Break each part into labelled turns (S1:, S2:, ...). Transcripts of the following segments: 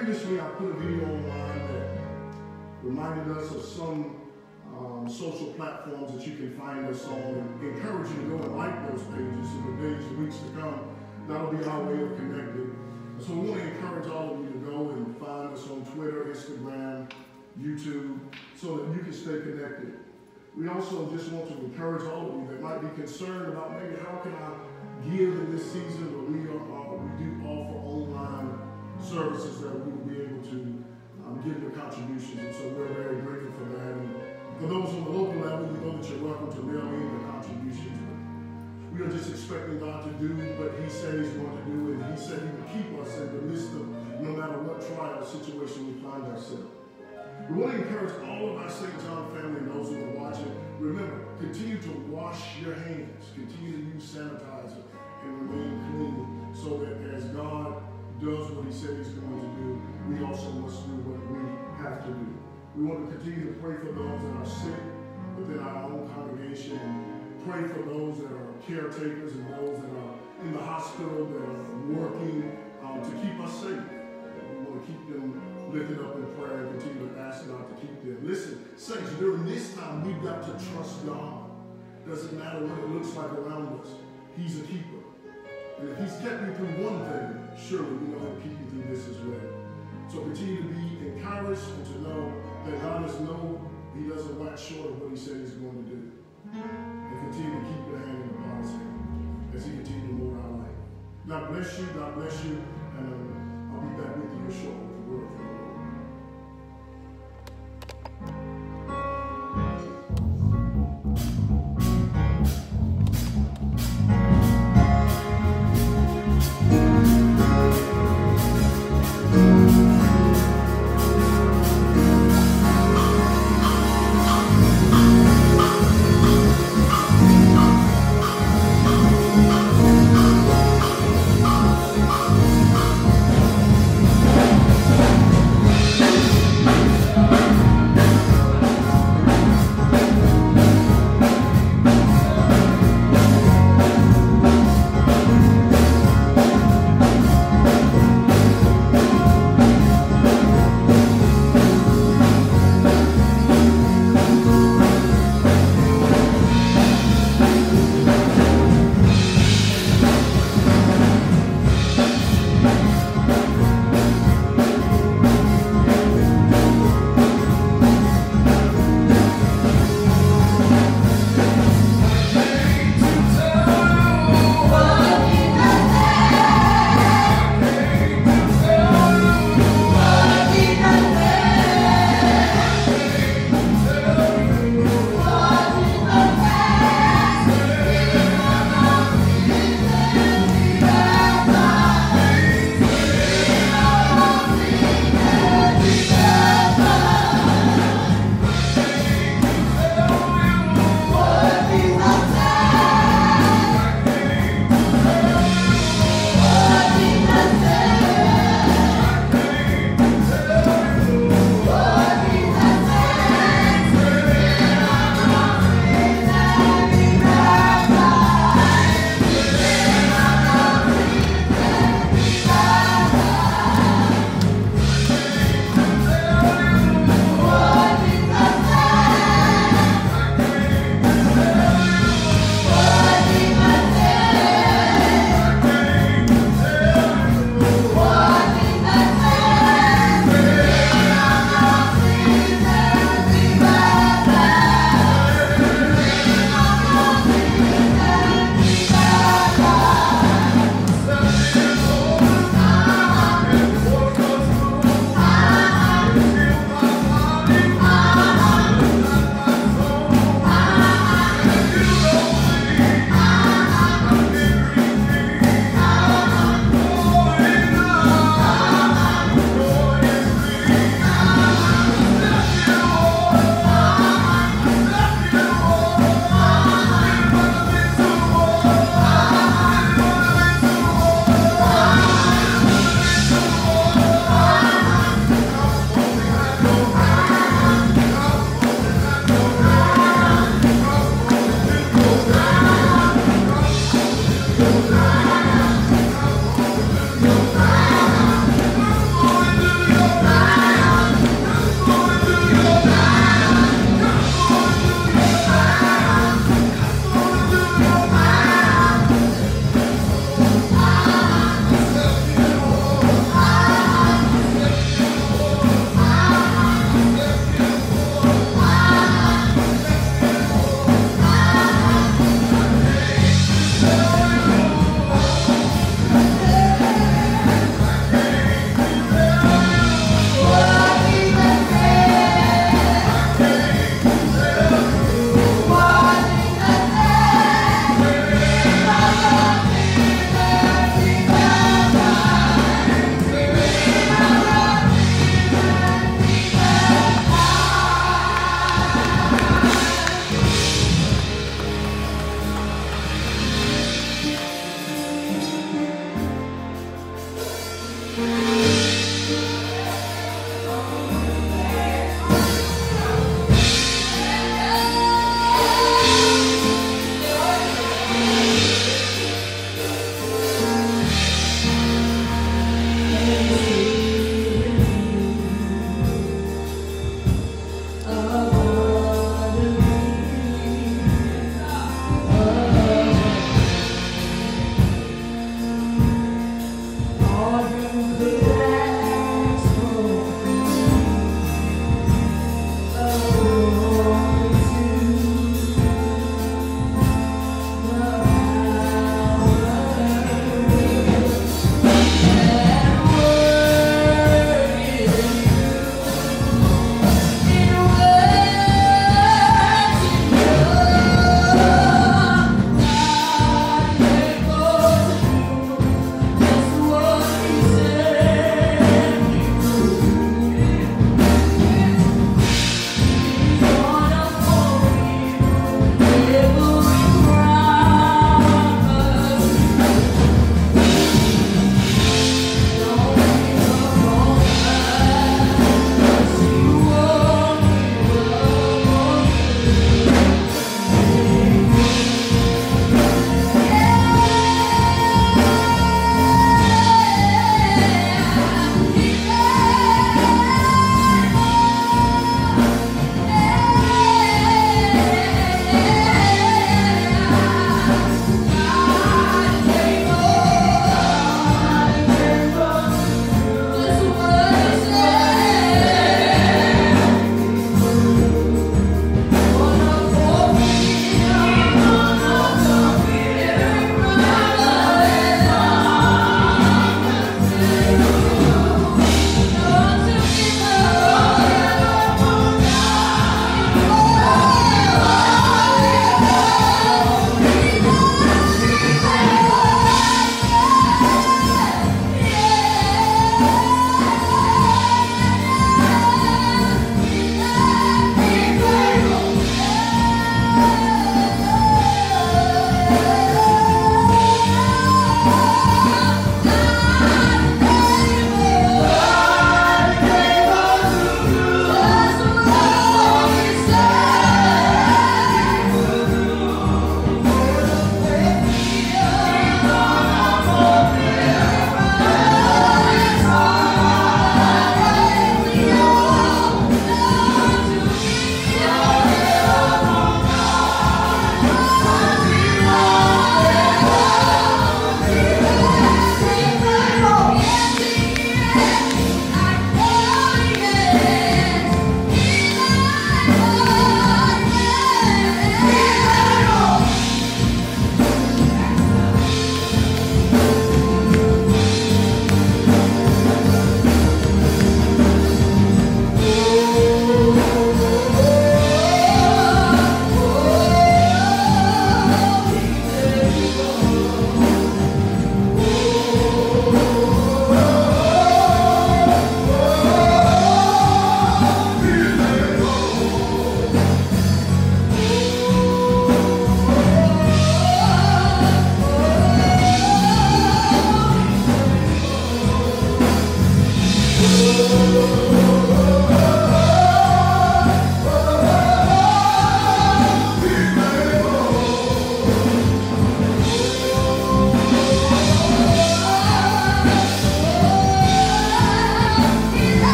S1: Previously, I put a video online that reminded us of some um, social platforms that you can find us on and encourage you to go and like those pages in the days and weeks to come. That'll be our way of connecting. So we want to encourage all of you to go and find us on Twitter, Instagram, YouTube, so that you can stay connected. We also just want to encourage all of you that might be concerned about maybe how can I give in this season, but we are uh, we do offer online services that we will be able to um, give your contributions, and so we're very grateful for that. And for those on the local level, we know that you're welcome to mail in the contributions. We are just expecting God to do what He said He's going to do, and He said He would keep us in the midst of no matter what trial or situation we find ourselves. We want to encourage all of our St. John family and those who are watching. Remember, continue to wash your hands, continue to use sanitizer, and remain clean so that as God does what He said He's going to do, we also must do what we have to do. We want to continue to pray for those that are sick within our own congregation pray for those that are caretakers and those that are in the hospital that are working um, to keep us safe. We want to keep them lifted up in prayer and continue to ask God to keep them. Listen, saints, during this time, we've got to trust God. Doesn't matter what it looks like around us. He's a keeper. And if he's kept you through one thing, surely we he'll keep you through this as well. So continue to be encouraged and to know that God is no, he doesn't wax short of what he said he's going to do. And continue to keep your hand in the Father's hand as he continues to move our life. God bless you, God bless you, and um, I'll be back with you shortly with the word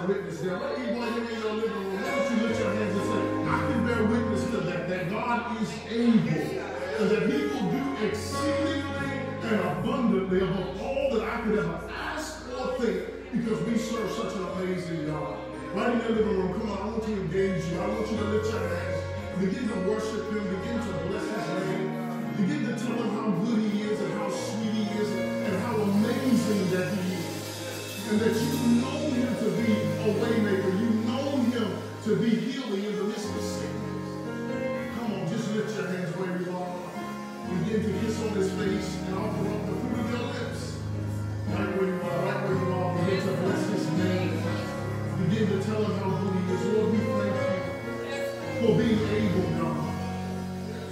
S1: have witness there.
S2: Let
S1: each one in your living room. Let you lift your hands and say, I can bear witness to that, that God is able, that he will do exceedingly and abundantly above all that I could ever ask or think because we serve such an amazing God. Right in your living room, come on, I want you to engage you. I want you to lift your hands. Begin to worship him. Begin to bless his name. Begin to tell him how good he is and how sweet he is and how amazing that he is. And that you know him to be a waymaker. You know him to be healing in the midst of sickness. Come on, just lift your hands where you are. Begin to kiss on his face and offer up the fruit of your lips. Right where you are, right where you are. Begin to bless his name. Begin to tell him how good he is. Lord, we thank you for being able, God,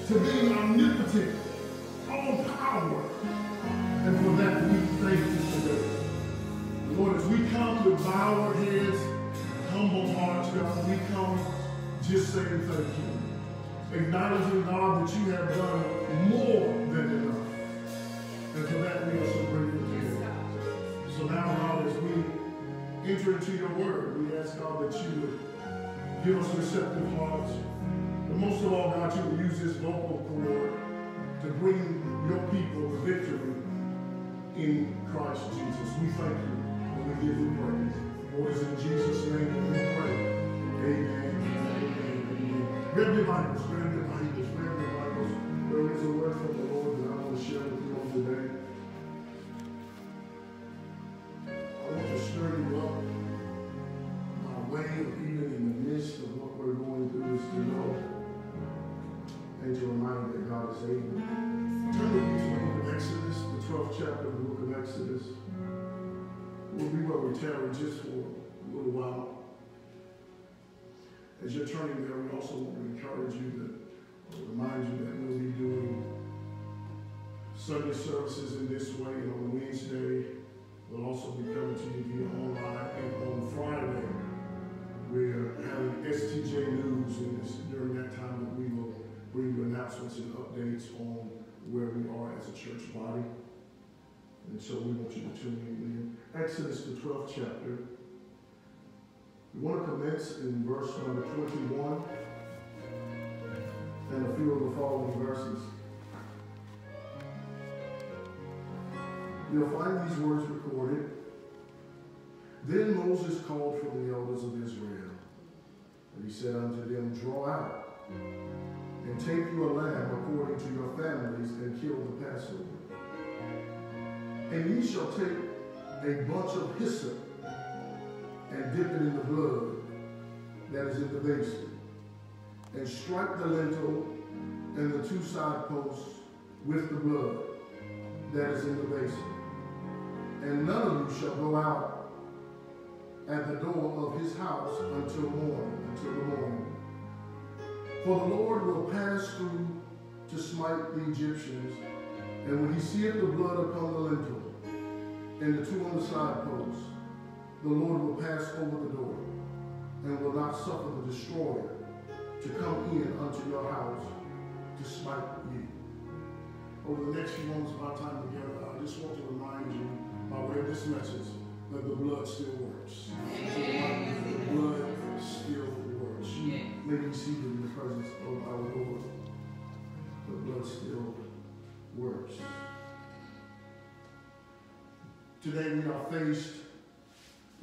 S1: to being omnipotent, thank you. Acknowledging, God, that you have done more than enough. And for that, we are so grateful to you. So now, God, as we enter into your word, we ask, God, that you would give us receptive hearts. But most of all, God, you would use this vocal cord to bring your people victory in Christ Jesus. We thank you and we give you praise. For it's in Jesus' name that we pray. Amen. Grab your Bibles, grab your Bibles, grab your Bibles. There is a word from the As you're turning there, we also want to encourage you that, remind you that we'll be doing Sunday services in this way and on Wednesday. We'll also be coming to you via online and on Friday. We're having STJ News and it's during that time that we will bring you announcements and updates on where we are as a church body. And so we want you to tune in. Exodus, the 12th chapter. We want to commence in verse number 21 and a few of the following verses. You'll find these words recorded. Then Moses called for the elders of Israel, and he said unto them, Draw out and take you a lamb according to your families and kill the Passover. And ye shall take a bunch of hyssop and dip it in the blood that is in the basin, and strike the lintel and the two side posts with the blood that is in the basin. And none of you shall go out at the door of his house until morning, until the morning. For the Lord will pass through to smite the Egyptians, and when he seeth the blood upon the lintel and the two on the side posts, the Lord will pass over the door, and will not suffer the destroyer to come in unto your house to smite you. Over the next few moments of our time together, I just want to remind you, by way of this message, that the blood still works. The blood still works. You may be seated in the presence of our Lord. The blood still works. Today we are faced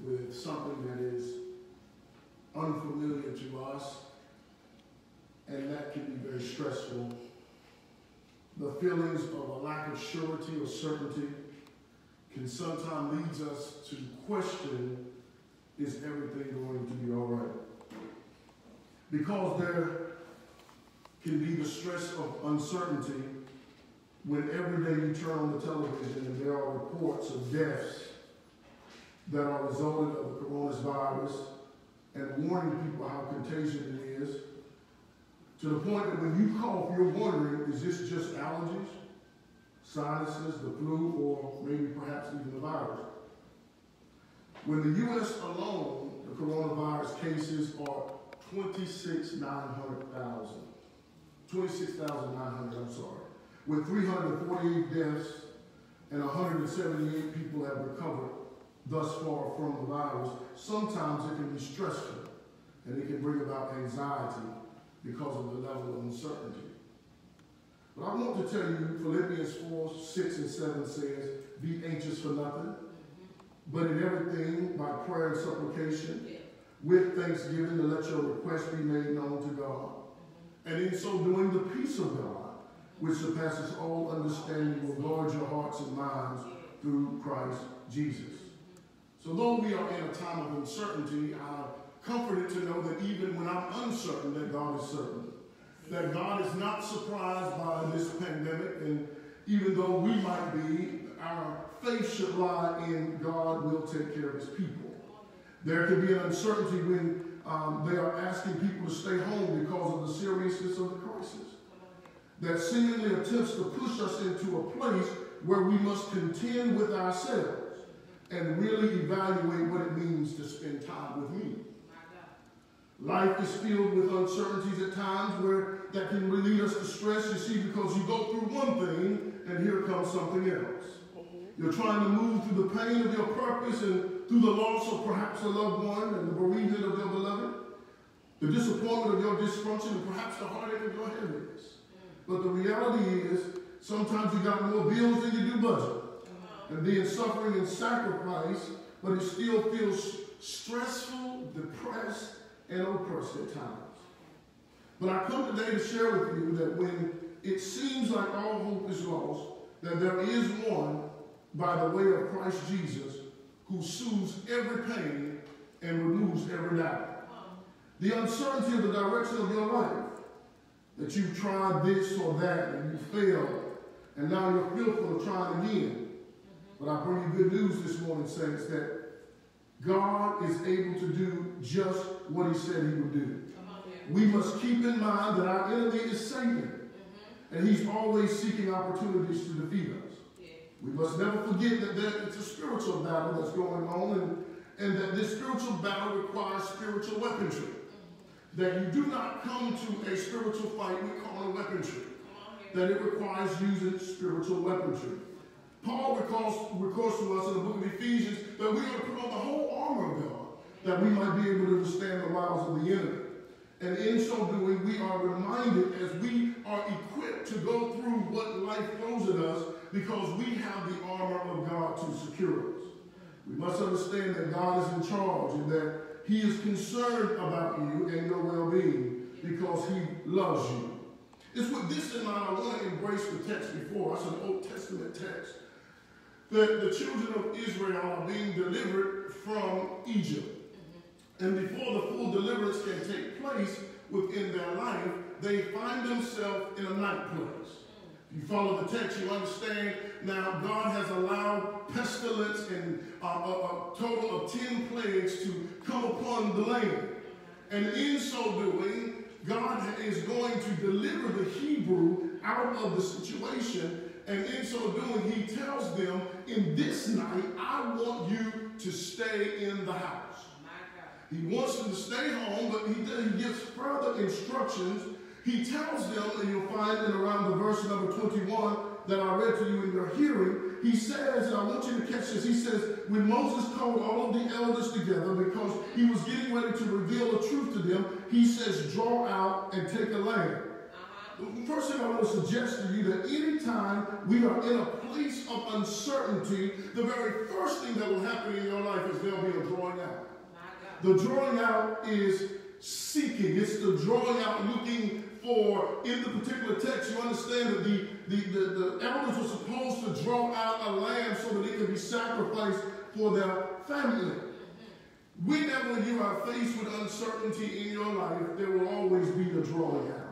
S1: with something that is unfamiliar to us, and that can be very stressful. The feelings of a lack of surety or certainty can sometimes lead us to question, is everything going to be all right? Because there can be the stress of uncertainty when every day you turn on the television and there are reports of deaths that are resultant of the coronavirus and warning people how contagious it is, to the point that when you cough, you're wondering, is this just allergies, sinuses, the flu, or maybe perhaps even the virus? When the U.S. alone, the coronavirus cases are 26,900,000. 26,900, I'm sorry. With 348 deaths and 178 people have recovered thus far from the virus, sometimes it can be stressful and it can bring about anxiety because of the level of uncertainty. But I want to tell you, Philippians 4, 6 and 7 says, be anxious for nothing, mm-hmm. but in everything by prayer and supplication, with thanksgiving to let your request be made known to God. Mm-hmm. And in so doing, the peace of God, which surpasses all understanding, will guard your hearts and minds through Christ Jesus. So though we are in a time of uncertainty, I'm comforted to know that even when I'm uncertain, that God is certain. That God is not surprised by this pandemic, and even though we might be, our faith should lie in God will take care of his people. There can be an uncertainty when um, they are asking people to stay home because of the seriousness of the crisis. That seemingly attempts to push us into a place where we must contend with ourselves and really evaluate what it means to spend time with me. Life is filled with uncertainties at times where that can lead us to stress, you see, because you go through one thing and here comes something else. You're trying to move through the pain of your purpose and through the loss of perhaps a loved one and the bereavement of your beloved, the disappointment of your dysfunction, and perhaps the heartache of your heaviness. But the reality is, sometimes you got more bills than you do budget. And being suffering and sacrifice, but it still feels stressful, depressed, and oppressed at times. But I come today to share with you that when it seems like all hope is lost, that there is one by the way of Christ Jesus who soothes every pain and removes every doubt. The uncertainty of the direction of your life, that you've tried this or that and you failed, and now you're fearful of trying again. But I bring you good news this morning, saints, that God is able to do just what he said he would do. We must keep in mind that our enemy is Satan, and he's always seeking opportunities to defeat us. We must never forget that there, it's a spiritual battle that's going on and, and that this spiritual battle requires spiritual weaponry. That you do not come to a spiritual fight with carnal weaponry. That it requires using spiritual weaponry. Paul recalls, recalls to us in the book of Ephesians that we are to put on the whole armor of God that we might be able to withstand the wiles of the enemy. And in so doing, we are reminded as we are equipped to go through what life throws at us because we have the armor of God to secure us. We must understand that God is in charge and that he is concerned about you and your well-being because he loves you. It's with this in mind I want to embrace the text before us, an Old Testament text, that the children of Israel are being delivered from Egypt. Mm-hmm. And before the full deliverance can take place within their life, they find themselves in a night place. Mm. You follow the text, you understand now God has allowed pestilence and uh, a, a total of 10 plagues to come upon the land. Mm-hmm. And in so doing, God is going to deliver the Hebrew out of the situation. And in so doing, he tells them, in this night, I want you to stay in the house. Oh he wants them to stay home, but he, he gives further instructions. He tells them, and you'll find in around the verse number 21 that I read to you in your hearing, he says, and I want you to catch this, he says, when Moses called all of the elders together because he was getting ready to reveal the truth to them, he says, draw out and take a land. The first thing I want to suggest to you that anytime we are in a place of uncertainty, the very first thing that will happen in your life is there'll be a drawing out. The drawing out is seeking. It's the drawing out looking for, in the particular text, you understand that the, the, the, the elders were supposed to draw out a lamb so that it could be sacrificed for their family. Whenever you are faced with uncertainty in your life, there will always be a drawing out.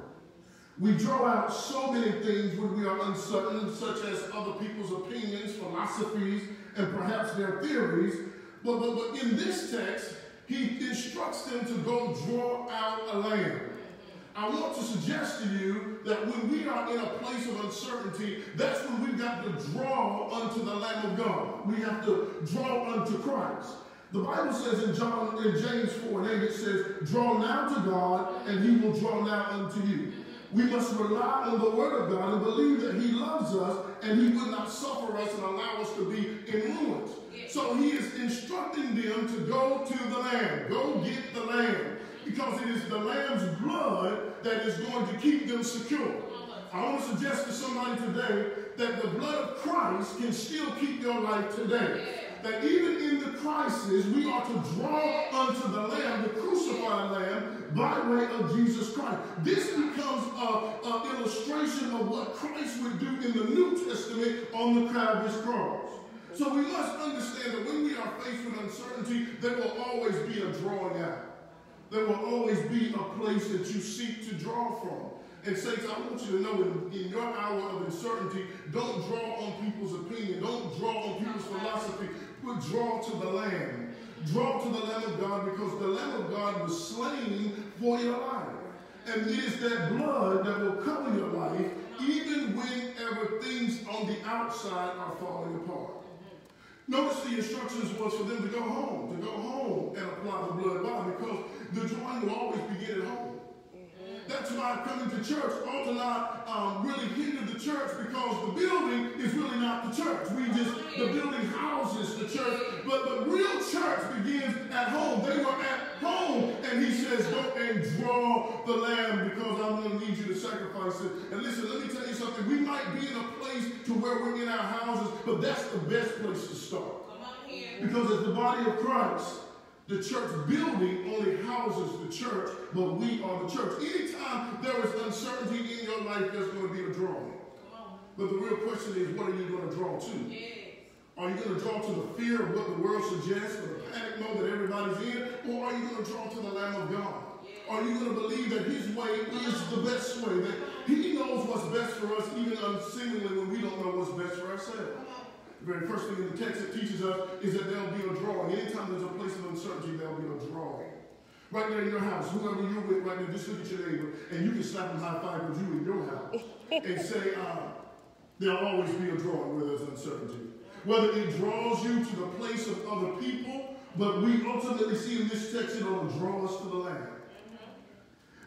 S1: We draw out so many things when we are uncertain, such as other people's opinions, philosophies, and perhaps their theories. But, but, but in this text, he instructs them to go draw out a lamb. I want to suggest to you that when we are in a place of uncertainty, that's when we've got to draw unto the Lamb of God. We have to draw unto Christ. The Bible says in John in James 4 and 8, it says, draw now to God, and he will draw now unto you. We must rely on the word of God and believe that he loves us and he would not suffer us and allow us to be in ruins. So he is instructing them to go to the land. Go get the land. because it is the lamb's blood that is going to keep them secure. I want to suggest to somebody today that the blood of Christ can still keep your life today. That even in the crisis, we are to draw unto the Lamb, the crucified Lamb, by way of Jesus Christ. This becomes an illustration of what Christ would do in the New Testament on the Calvary's cross. So we must understand that when we are faced with uncertainty, there will always be a drawing out. There will always be a place that you seek to draw from. And saints, I want you to know in, in, your hour of uncertainty, don't draw on people's opinion. Don't draw on people's philosophy, but draw to the Lamb. Draw to the Lamb of God because the Lamb of God was slain for your life. And it is that blood that will cover your life even whenever things on the outside are falling apart. Notice the instructions was for them to go home, to go home and apply the blood. Why? Because the drawing will always begin at home. That's why coming to church ought to not um, really hinder the church because the building is really not the church. We just, the building houses the church. But the real church begins at home. They were at home. And he says, go and draw the lamb because I'm going to need you to sacrifice it. And listen, let me tell you something. We might be in a place to where we're in our houses, but that's the best place to start. Because as the body of Christ, the church building only houses the church, but we are the church. Anytime there is uncertainty in your life, there's going to be a drawing. But the real question is, what are you going to draw to? Yes. Are you going to draw to the fear of what the world suggests, or the panic mode that everybody's in, or are you going to draw to the Lamb of God? Are you going to believe that His way is the best way, that He knows what's best for us, even unseemingly when we don't know what's best for ourselves? The very first thing in the text it teaches us is that there'll be a drawing. Anytime there's a place of uncertainty, there'll be a drawing. Right there in your house, whoever you're with right now, just look at your neighbor and you can slap them high five with you in your house and say, uh, there'll always be a drawing where there's uncertainty. Whether it draws you to the place of other people, but we ultimately see in this text it'll draw us to the Lamb.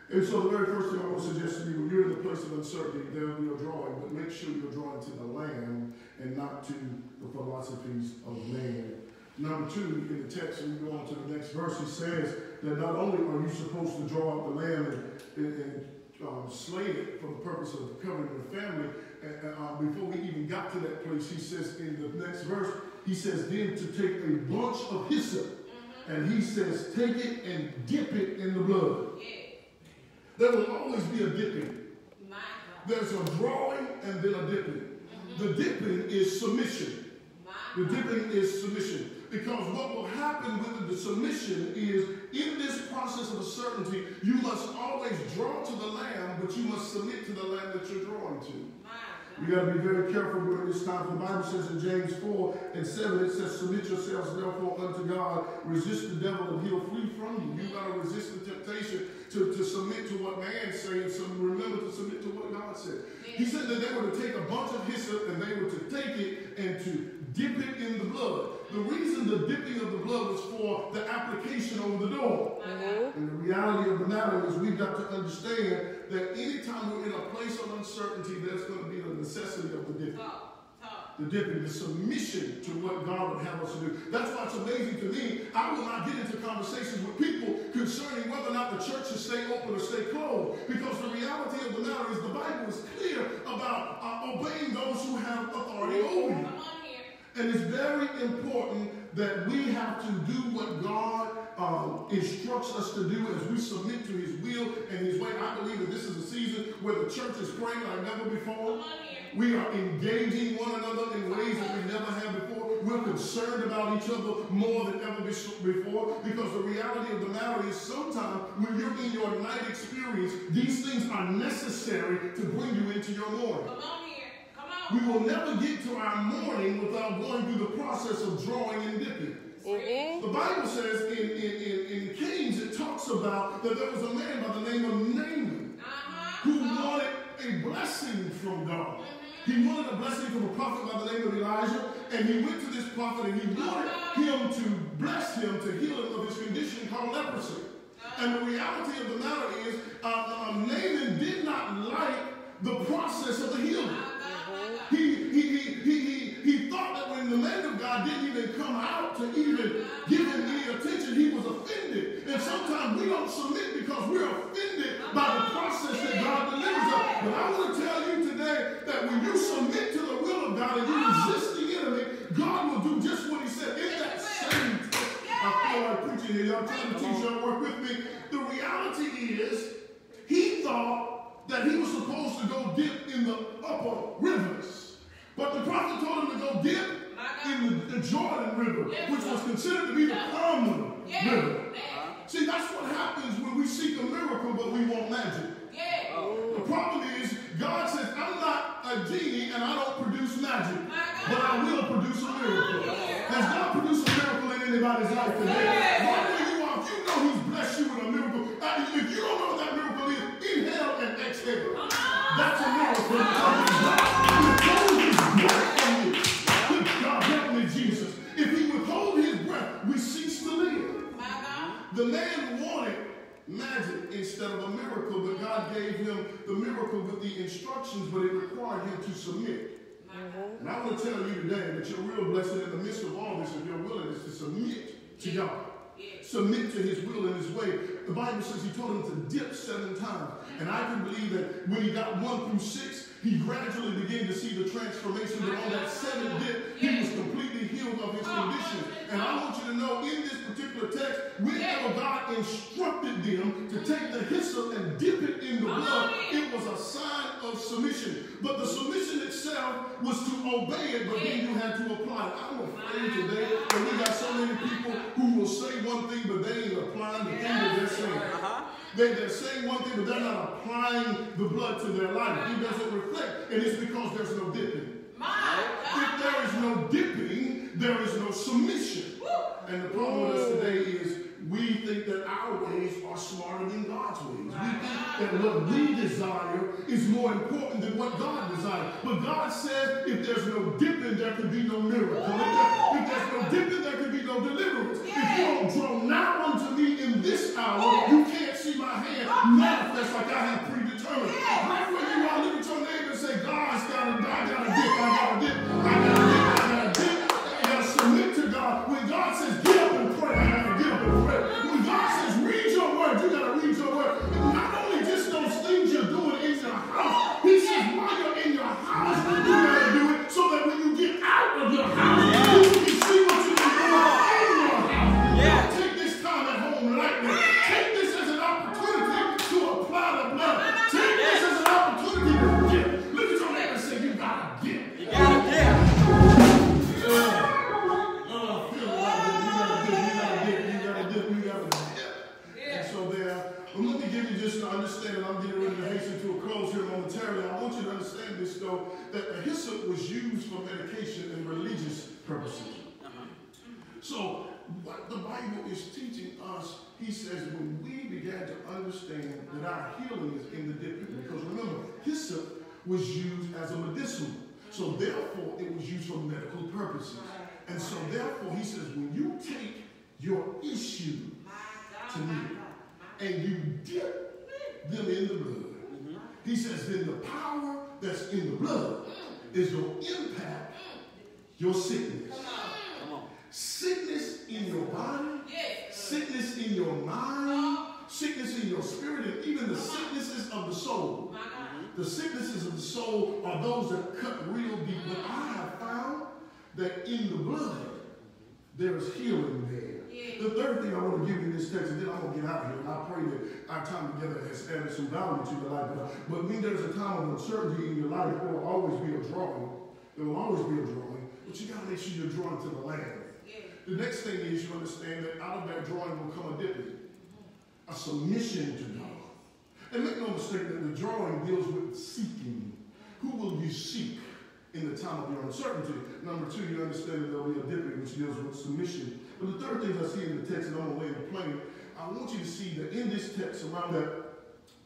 S1: And so the very first thing I want to suggest to you, when you're in the place of uncertainty, be a drawing, but make sure you're drawing to the Lamb and not to the philosophies of man. Number two, in the text, when we go on to the next verse, he says that not only are you supposed to draw out the lamb and, and, and um, slay it for the purpose of covering the family, and, uh, before we even got to that place, he says in the next verse, he says then to take a bunch of hyssop, mm-hmm. and he says take it and dip it in the blood. Yeah. There will always be a dipping. There's a drawing and then a dipping. Mm-hmm. The dipping is submission. The dipping is submission. Because what will happen with the submission is in this process of certainty, you must always draw to the Lamb, but you must submit to the Lamb that you're drawing to. We got to be very careful during this time. The Bible says in James 4 and 7, it says, Submit yourselves therefore unto God, resist the devil, and he'll flee from you. You got to resist the temptation to, to submit to what man says, and remember to submit to what God said. He said that they were to take a bunch of hyssop and they were to take it and to dip it in the blood. The reason the dipping of the blood was for the application over the door. Mm-hmm. And the reality of the matter is we've got to understand that anytime we're in a place of uncertainty, there's going to be necessity of the dipping. The dipping, the submission to what God would have us to do. That's why it's amazing to me. I will not get into conversations with people concerning whether or not the church should stay open or stay closed. Because the reality of the matter is the Bible is clear about uh, obeying those who have authority over you. And it's very important that we have to do what God um, instructs us to do as we submit to his will and his way. I believe that this is a season where the church is praying like never before. We are engaging one another in ways that we never have before. We're concerned about each other more than ever before because the reality of the matter is sometimes when you're in your night experience, these things are necessary to bring you into your morning. We will never get to our morning without going through the process of drawing and dipping. Mm-hmm. The Bible says in, in, in, in, Kings, it talks about that there was a man by the name of Naaman uh-huh. who wanted a blessing from God. He wanted a blessing from a prophet by the name of Elijah, and he went to this prophet and he wanted him to bless him to heal him of his condition called leprosy. And the reality of the matter is, uh, uh, Naaman did not like the process of the healing. He, he, he, he, he, he thought that when the man of God didn't even come out to even give him any attention, he was offended. And sometimes we don't submit because we're offended by the process that God delivers us. But I want to tell you today that when you submit to the will of God and you resist the enemy, God will do just what he said. In that same text, I feel like preaching here. Y'all trying to teach y'all work with me. The reality is, he thought that he was supposed to go dip in the upper rivers. But the prophet told him to go dip in the, the Jordan River, which was considered to be the common river. See, that's what happens when we seek a miracle, but we want magic. The problem is, God says, I'm not a genie and I don't produce magic, but I will produce a miracle. Has God produced a miracle in anybody's life today? Wherever you are, if you know He's blessed you with a miracle, uh, if you don't know what that miracle is, inhale and exhale. That's a miracle. Magic instead of a miracle, but God gave him the miracle with the instructions, but it required him to submit. And I want to tell you today that your real blessing in the midst of all this, is your willingness to submit to God. Submit to his will and his way. The Bible says he told him to dip seven times. And I can believe that when he got one through six, he gradually began to see the transformation. But on that seventh dip, he was completely healed of his condition. And I want you to know in this particular text, instructed them to take the hyssop and dip it in the blood, it was a sign of submission. But the submission itself was to obey it, but then you had to apply it. I'm afraid today that we got so many people who will say one thing, but they ain't applying the thing that they're saying. Uh-huh. They, they're saying one thing, but they're not applying the blood to their life. It doesn't reflect, and it's because there's no dipping. If there is no dipping, there is no submission. And the problem with us today is we think that our ways are smarter than God's ways. We think that what we desire is more important than what God desires. But God said if there's no dipping, there can be no miracle. If, there, if there's no dipping, there can be no deliverance. If you don't draw nigh unto me in this hour, you can't see my hand manifest like I have predetermined. Right where you are, look at your neighbor and say, God's got to, I got to dip, I got to dip, I got to dip, in the dipping, because remember, hyssop was used as a medicinal. So therefore, it was used for medical purposes. And so therefore, he says, when you take your issue to me and you dip them in the blood, he says, then the power that's in the blood is going to impact your sickness. Sickness in your body, sickness in your mind, sickness in your spirit, and even the sicknesses of the soul. The sicknesses of the soul are those that cut real deep. But I have found that in the blood, there is healing there. The third thing I want to give you in this text, and then I'm going to get out of here, and I pray that our time together has added some value to your life. But, when there's a time of uncertainty in your life, there will always be a drawing. There will always be a drawing, but you got to make sure you're drawn to the land. The next thing is you understand that out of that drawing will come a dipping, a submission to God. And make no mistake that the drawing deals with seeking. Who will you seek in the time of your uncertainty? Number two, you understand that there'll be a dipping, which deals with submission. But the third thing I see in the text, and I'm going to lay it plain, I want you to see that in this text, around that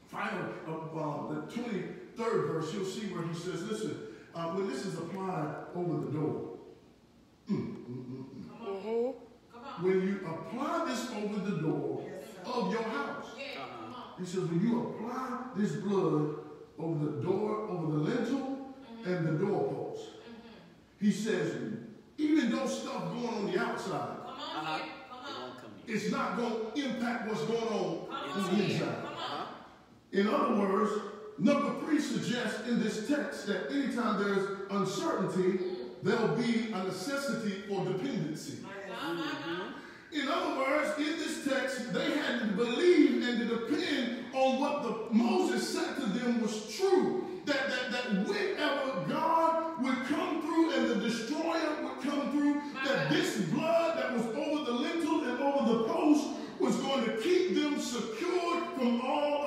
S1: final, uh, uh, the 23rd verse, you'll see where he says, listen, uh, when this is applied over the door, mm, mm, mm, mm. when you apply this over the door of your house, he says, when you apply this blood over the door, over the lintel and the doorpost, he says, even though stuff going on the outside,
S2: Uh-huh. Come in.
S1: it's not going to impact what's going on on the inside.
S2: Uh-huh.
S1: In other words, Number three suggests in this text that anytime there's uncertainty, there'll be a necessity for dependency. In other words, in this text, they had to believe and to depend on what the Moses said to them was true. That, that, that whenever God would come through and the destroyer would come through, that this blood that was over the lintel and over the post was going to keep them secured from all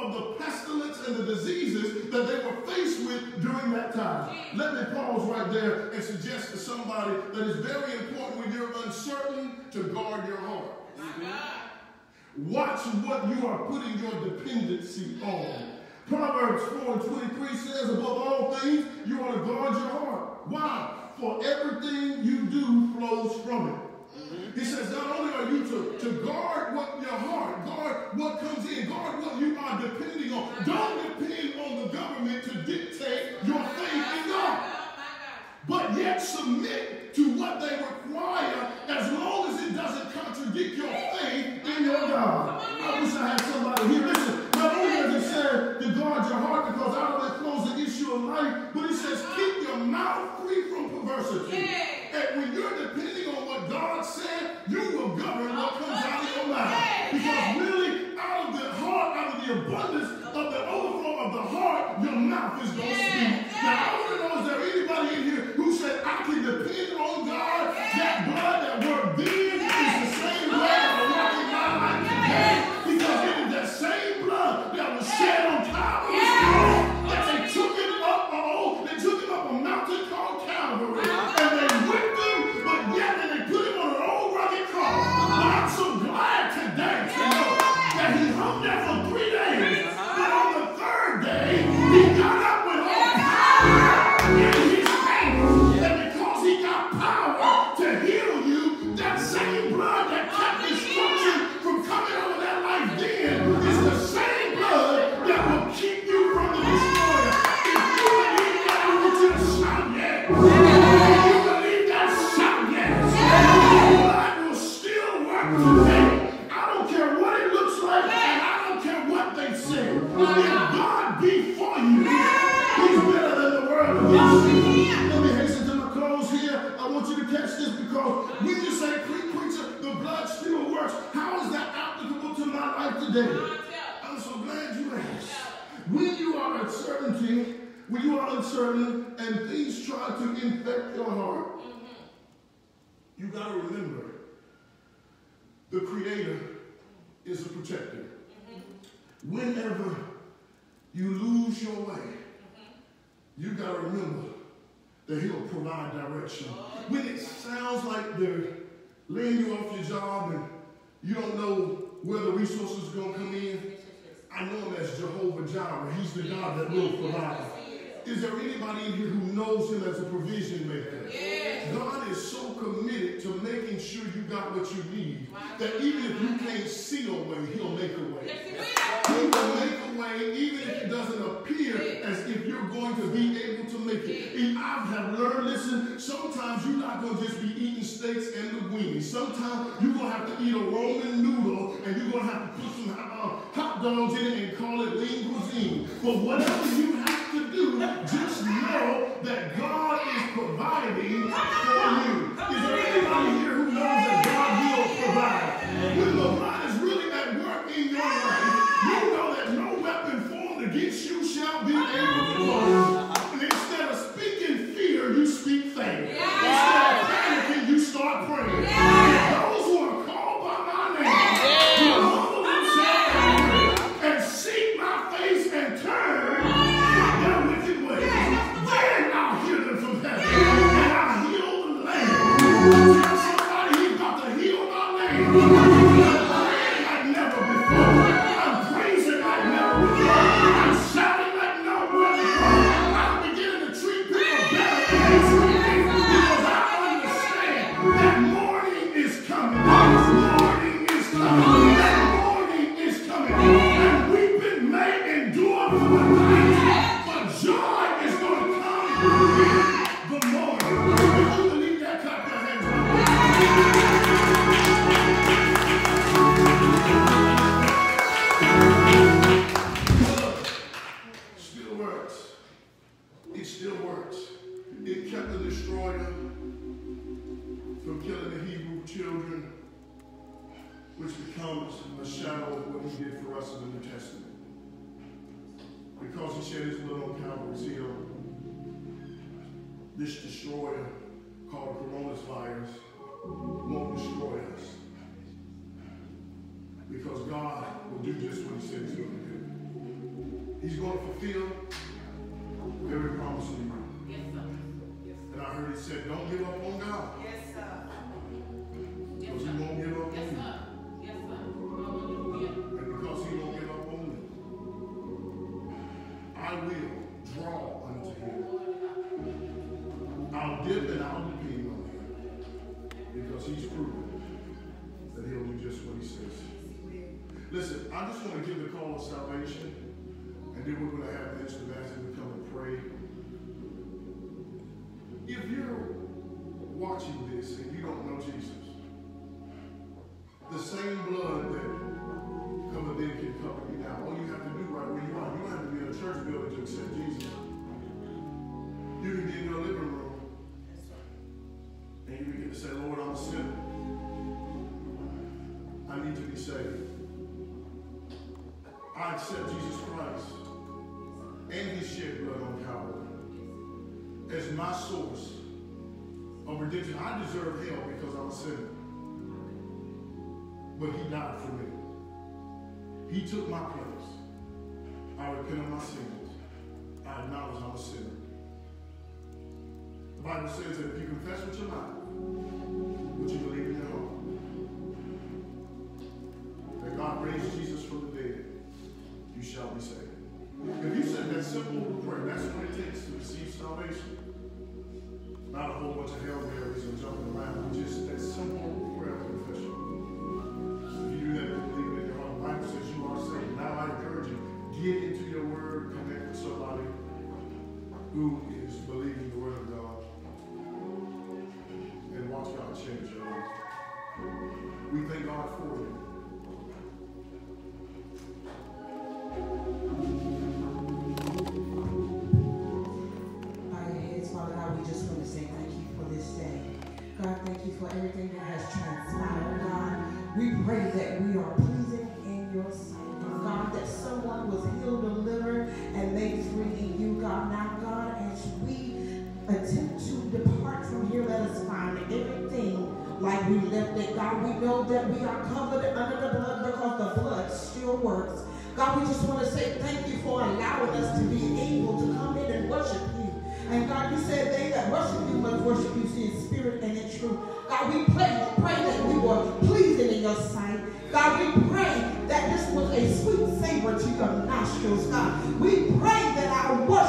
S1: pestilence and the diseases that they were faced with during that time. Let me pause right there and suggest to somebody that it's very important when you're uncertain to guard your heart. Watch what you are putting your dependency on. Proverbs 4 and 23 says, above all things, you want to guard your heart. Why? For everything you do flows from it. He says, not only are you to, to guard what your heart, guard what comes in, guard what you are depending on. Don't depend on the government to dictate your faith in God. But yet submit to what they require as long as it doesn't contradict your faith in your God. I wish I had somebody here. Listen, not only does it say to guard your heart because out of it flows the issue of life, but it says keep your mouth free from perversity. And when you're depending God said, you will govern what comes out of your mouth. Because really, out of the heart, out of the abundance of the overflow of the heart, your mouth is going to speak. Now, I want to know, is there anybody in here who said, I can depend on God? That blood that worked then Sometimes you're going to have to eat a Roman noodle and you're going to have to put some uh, hot dogs in it and call it lean cuisine. But whatever you have to do, just know that God is providing for you. Is there anybody here who knows that God will provide? When the God is really at work in your life, Don't give up on God.
S3: Yes, sir.
S1: Because
S3: yes,
S1: He won't give up
S3: yes,
S1: on
S3: sir. you. Yes, sir.
S1: And because He won't give up on me, I will draw unto Him. I'll dip and I'll depend on Him. Because He's proven that He'll do just what He says. Listen, I just want to give the call of salvation. and you don't know Jesus. The same blood died for me. He took my place. I repent of my sins. I acknowledge I'm a sinner. The Bible says that if you confess with your mouth
S3: savor to your nostrils, God. We pray that our work